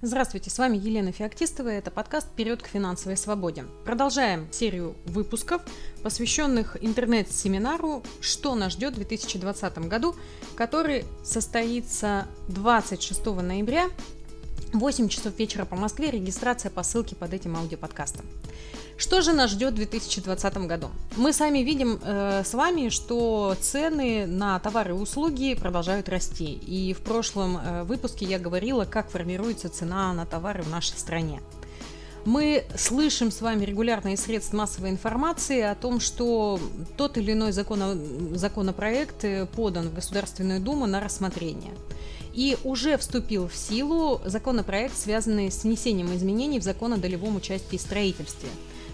Здравствуйте, с вами Елена Феоктистова, это подкаст «Вперед к финансовой свободе». Продолжаем серию выпусков, посвященных интернет-семинару «Что нас ждет в 2020 году», который состоится 26 ноября 8 часов вечера по Москве, регистрация по ссылке под этим аудиоподкастом. Что же нас ждет в 2020 году? Мы сами видим э, с вами, что цены на товары и услуги продолжают расти. И в прошлом э, выпуске я говорила, как формируется цена на товары в нашей стране. Мы слышим с вами регулярные средства массовой информации о том, что тот или иной закон, законопроект э, подан в Государственную Думу на рассмотрение. И уже вступил в силу законопроект, связанный с внесением изменений в закон о долевом участии в строительстве.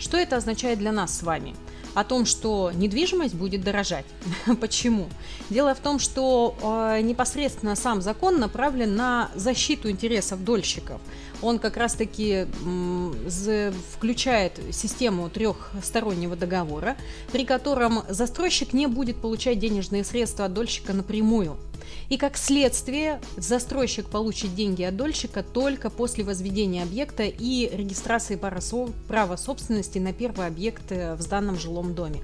Что это означает для нас с вами? О том, что недвижимость будет дорожать. Почему? Дело в том, что э, непосредственно сам закон направлен на защиту интересов дольщиков. Он как раз-таки э, включает систему трехстороннего договора, при котором застройщик не будет получать денежные средства от дольщика напрямую. И как следствие, застройщик получит деньги от дольщика только после возведения объекта и регистрации права собственности на первый объект э, в данном жилом доме.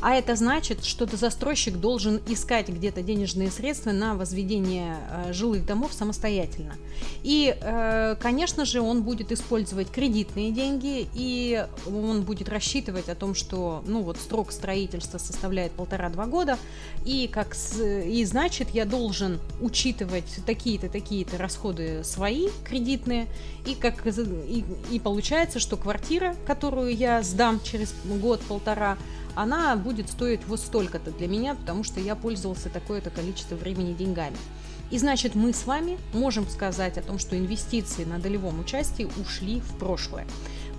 А это значит, что застройщик должен искать где-то денежные средства на возведение э, жилых домов самостоятельно. И, э, конечно же, он будет использовать кредитные деньги, и он будет рассчитывать о том, что ну, вот срок строительства составляет полтора-два года, и, как, и значит, я должен учитывать такие-то, такие-то расходы свои кредитные, и, как, и, и получается, что квартира, которую я сдам через год-полтора, она будет стоить вот столько-то для меня, потому что я пользовался такое-то количество времени деньгами. И значит, мы с вами можем сказать о том, что инвестиции на долевом участии ушли в прошлое.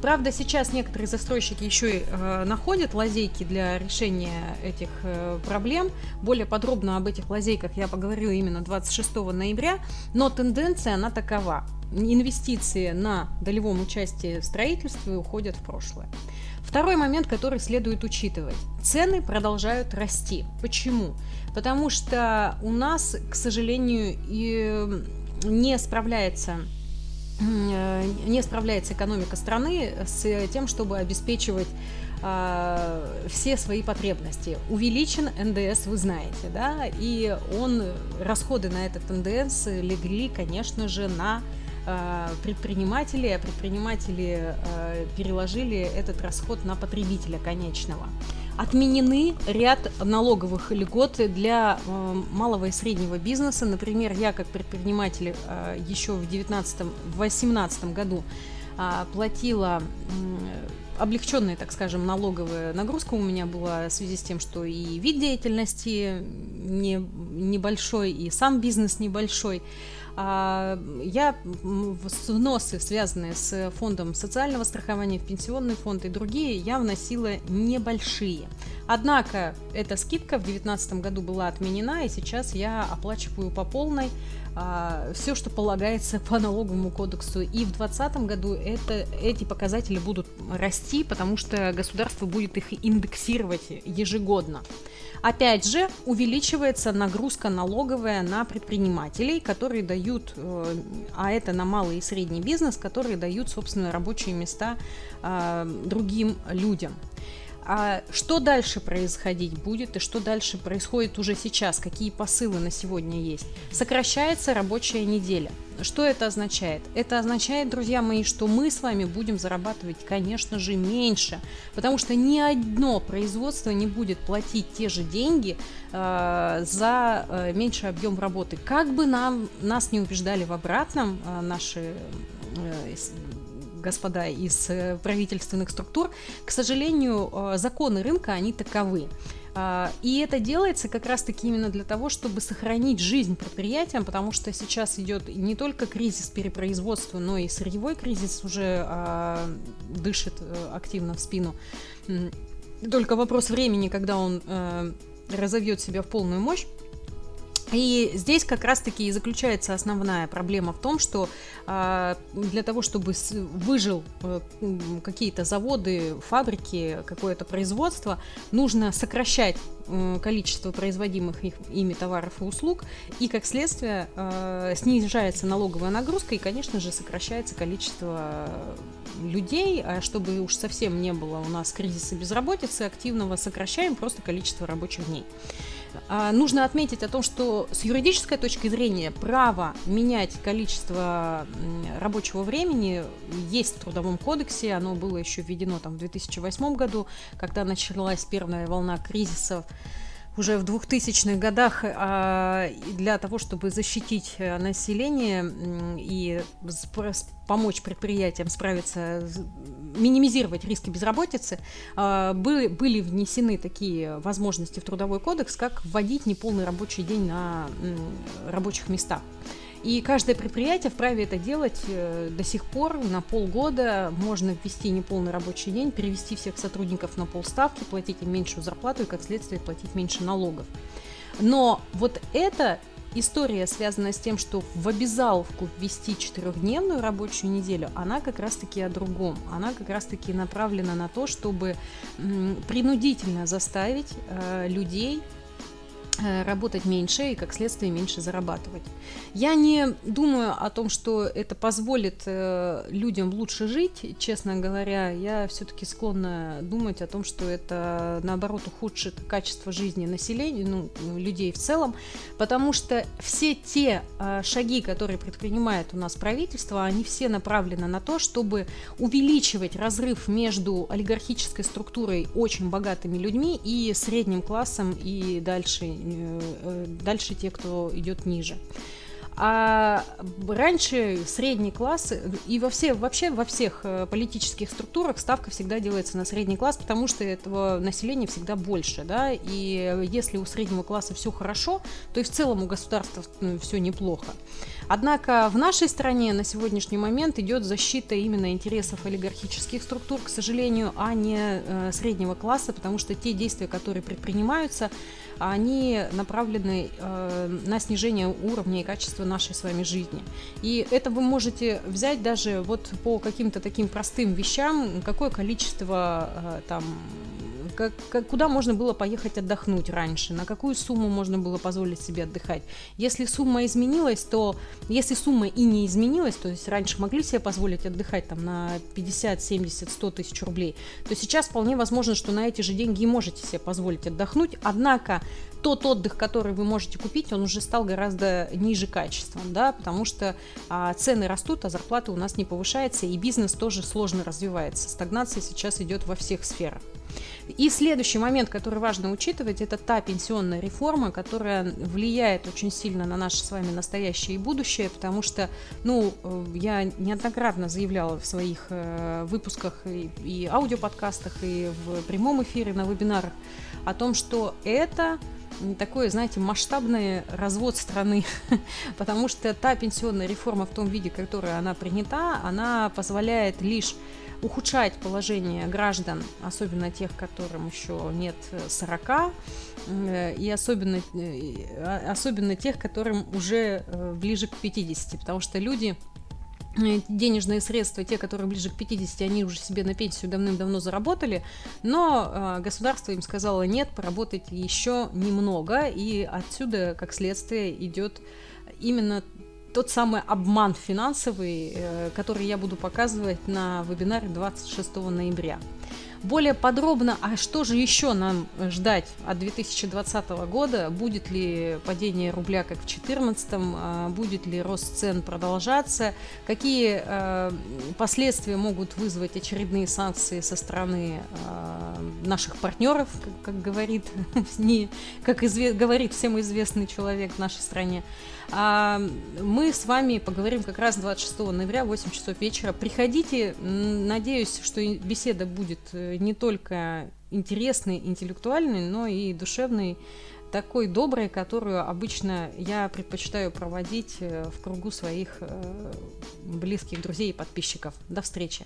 Правда, сейчас некоторые застройщики еще и э, находят лазейки для решения этих э, проблем. Более подробно об этих лазейках я поговорю именно 26 ноября, но тенденция она такова. Инвестиции на долевом участии в строительстве уходят в прошлое. Второй момент, который следует учитывать. Цены продолжают расти. Почему? Потому что у нас, к сожалению, и не справляется не справляется экономика страны с тем, чтобы обеспечивать э, все свои потребности. Увеличен НДС, вы знаете, да, и он, расходы на этот НДС легли, конечно же, на предприниматели, а предприниматели э, переложили этот расход на потребителя конечного. Отменены ряд налоговых льгот для э, малого и среднего бизнеса. Например, я как предприниматель еще в 2018 году платила облегченная, так скажем, налоговая нагрузка у меня была в связи с тем, что и вид деятельности не, небольшой, и сам бизнес небольшой. А, я взносы, связанные с фондом социального страхования в пенсионный фонд и другие, я вносила небольшие. Однако эта скидка в 2019 году была отменена, и сейчас я оплачиваю по полной а, все, что полагается по налоговому кодексу. И в 2020 году это, эти показатели будут расти, потому что государство будет их индексировать ежегодно. Опять же, увеличивается нагрузка налоговая на предпринимателей, которые дают, э, а это на малый и средний бизнес, которые дают, собственно, рабочие места э, другим людям. А что дальше происходить будет и что дальше происходит уже сейчас? Какие посылы на сегодня есть? Сокращается рабочая неделя. Что это означает? Это означает, друзья мои, что мы с вами будем зарабатывать, конечно же, меньше, потому что ни одно производство не будет платить те же деньги э, за э, меньший объем работы. Как бы нам, нас не убеждали в обратном э, наши э, господа из э, правительственных структур, к сожалению, э, законы рынка, они таковы. А, и это делается как раз-таки именно для того, чтобы сохранить жизнь предприятиям, потому что сейчас идет не только кризис перепроизводства, но и сырьевой кризис уже а, дышит а, активно в спину. Только вопрос времени, когда он а, разовьет себя в полную мощь. И здесь как раз-таки и заключается основная проблема в том, что э, для того, чтобы выжил э, какие-то заводы, фабрики, какое-то производство, нужно сокращать количество производимых ими товаров и услуг, и как следствие э, снижается налоговая нагрузка, и, конечно же, сокращается количество людей, а чтобы уж совсем не было у нас кризиса безработицы активного, сокращаем просто количество рабочих дней. А, нужно отметить о том, что с юридической точки зрения право менять количество рабочего времени есть в Трудовом кодексе. Оно было еще введено там, в 2008 году, когда началась первая волна кризисов уже в 2000-х годах а, для того, чтобы защитить э, население и помочь предприятиям справиться, минимизировать риски безработицы, а, были, были внесены такие возможности в Трудовой кодекс, как вводить неполный рабочий день на рабочих местах. И каждое предприятие вправе это делать э, до сих пор на полгода. Можно ввести неполный рабочий день, перевести всех сотрудников на полставки, платить им меньшую зарплату и, как следствие, платить меньше налогов. Но вот эта история, связанная с тем, что в обязаловку ввести четырехдневную рабочую неделю, она как раз-таки о другом. Она как раз-таки направлена на то, чтобы принудительно заставить э, людей работать меньше и, как следствие, меньше зарабатывать. Я не думаю о том, что это позволит э, людям лучше жить, честно говоря. Я все-таки склонна думать о том, что это, наоборот, ухудшит качество жизни населения, ну, людей в целом, потому что все те э, шаги, которые предпринимает у нас правительство, они все направлены на то, чтобы увеличивать разрыв между олигархической структурой, очень богатыми людьми и средним классом и дальше Э, дальше те, кто идет ниже. А раньше средний класс и во все, вообще во всех э, политических структурах ставка всегда делается на средний класс, потому что этого населения всегда больше, да, и если у среднего класса все хорошо, то и в целом у государства все неплохо. Однако в нашей стране на сегодняшний момент идет защита именно интересов олигархических структур, к сожалению, а не э, среднего класса, потому что те действия, которые предпринимаются, они направлены э, на снижение уровня и качества нашей с вами жизни. И это вы можете взять даже вот по каким-то таким простым вещам, какое количество э, там как, как, куда можно было поехать отдохнуть раньше, на какую сумму можно было позволить себе отдыхать. Если сумма изменилась, то если сумма и не изменилась, то есть раньше могли себе позволить отдыхать там на 50, 70, 100 тысяч рублей, то сейчас вполне возможно, что на эти же деньги и можете себе позволить отдохнуть, однако тот отдых, который вы можете купить, он уже стал гораздо ниже качеством, да, потому что а, цены растут, а зарплаты у нас не повышаются, и бизнес тоже сложно развивается. Стагнация сейчас идет во всех сферах. И следующий момент, который важно учитывать, это та пенсионная реформа, которая влияет очень сильно на наше с вами настоящее и будущее, потому что, ну, э, я неоднократно заявляла в своих э, выпусках и, и аудиоподкастах, и в прямом эфире на вебинарах о том, что это такой, знаете, масштабный развод страны, потому что та пенсионная реформа в том виде, которая она принята, она позволяет лишь ухудшать положение граждан, особенно тех, которым еще нет 40, э, и особенно, э, а, особенно тех, которым уже э, ближе к 50, потому что люди денежные средства, те, которые ближе к 50, они уже себе на пенсию давным-давно заработали, но э, государство им сказало нет, поработать еще немного, и отсюда, как следствие, идет именно тот самый обман финансовый, э, который я буду показывать на вебинаре 26 ноября. Более подробно, а что же еще нам ждать от 2020 года, будет ли падение рубля как в 2014, а, будет ли рост цен продолжаться, какие а, последствия могут вызвать очередные санкции со стороны а, наших партнеров, как, говорит, не, как изве, говорит всем известный человек в нашей стране. Мы с вами поговорим как раз 26 ноября в 8 часов вечера. Приходите, надеюсь, что беседа будет э, не только интересный, интеллектуальный, но и душевный, такой добрый, которую обычно я предпочитаю проводить э, в кругу своих э, близких друзей и подписчиков. До встречи!